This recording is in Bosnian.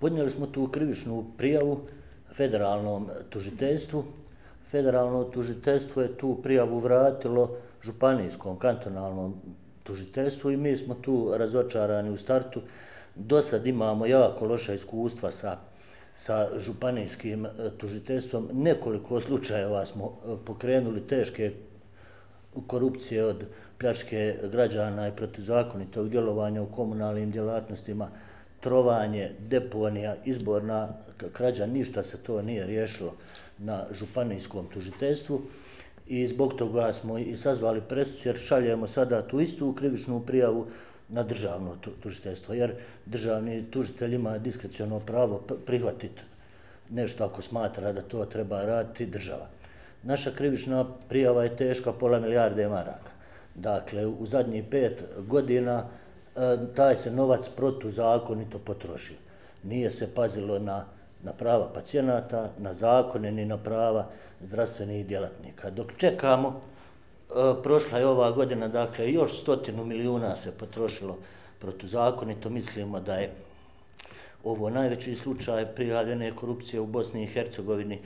Podnijeli smo tu krivičnu prijavu federalnom tužiteljstvu. Federalno tužiteljstvo je tu prijavu vratilo županijskom kantonalnom tužiteljstvu i mi smo tu razočarani u startu. Do sad imamo jako loša iskustva sa, sa županijskim e, tužiteljstvom. Nekoliko slučajeva smo e, pokrenuli teške korupcije od pljačke građana i protizakonitog djelovanja u komunalnim djelatnostima, trovanje, deponija, izborna krađa, ništa se to nije riješilo na županijskom tužiteljstvu i zbog toga smo i sazvali presuć jer šaljemo sada tu istu krivičnu prijavu na državno tužiteljstvo, jer državni tužitelj ima diskrecijono pravo prihvatiti nešto ako smatra da to treba raditi država. Naša krivična prijava je teška pola milijarde maraka. Dakle, u zadnjih pet godina E, taj se novac protuzakonito potrošio. Nije se pazilo na, na prava pacijenata, na zakone, ni na prava zdravstvenih djelatnika. Dok čekamo, e, prošla je ova godina, dakle, još stotinu milijuna se potrošilo protuzakonito. Mislimo da je ovo najveći slučaj prijavljene korupcije u Bosni i Hercegovini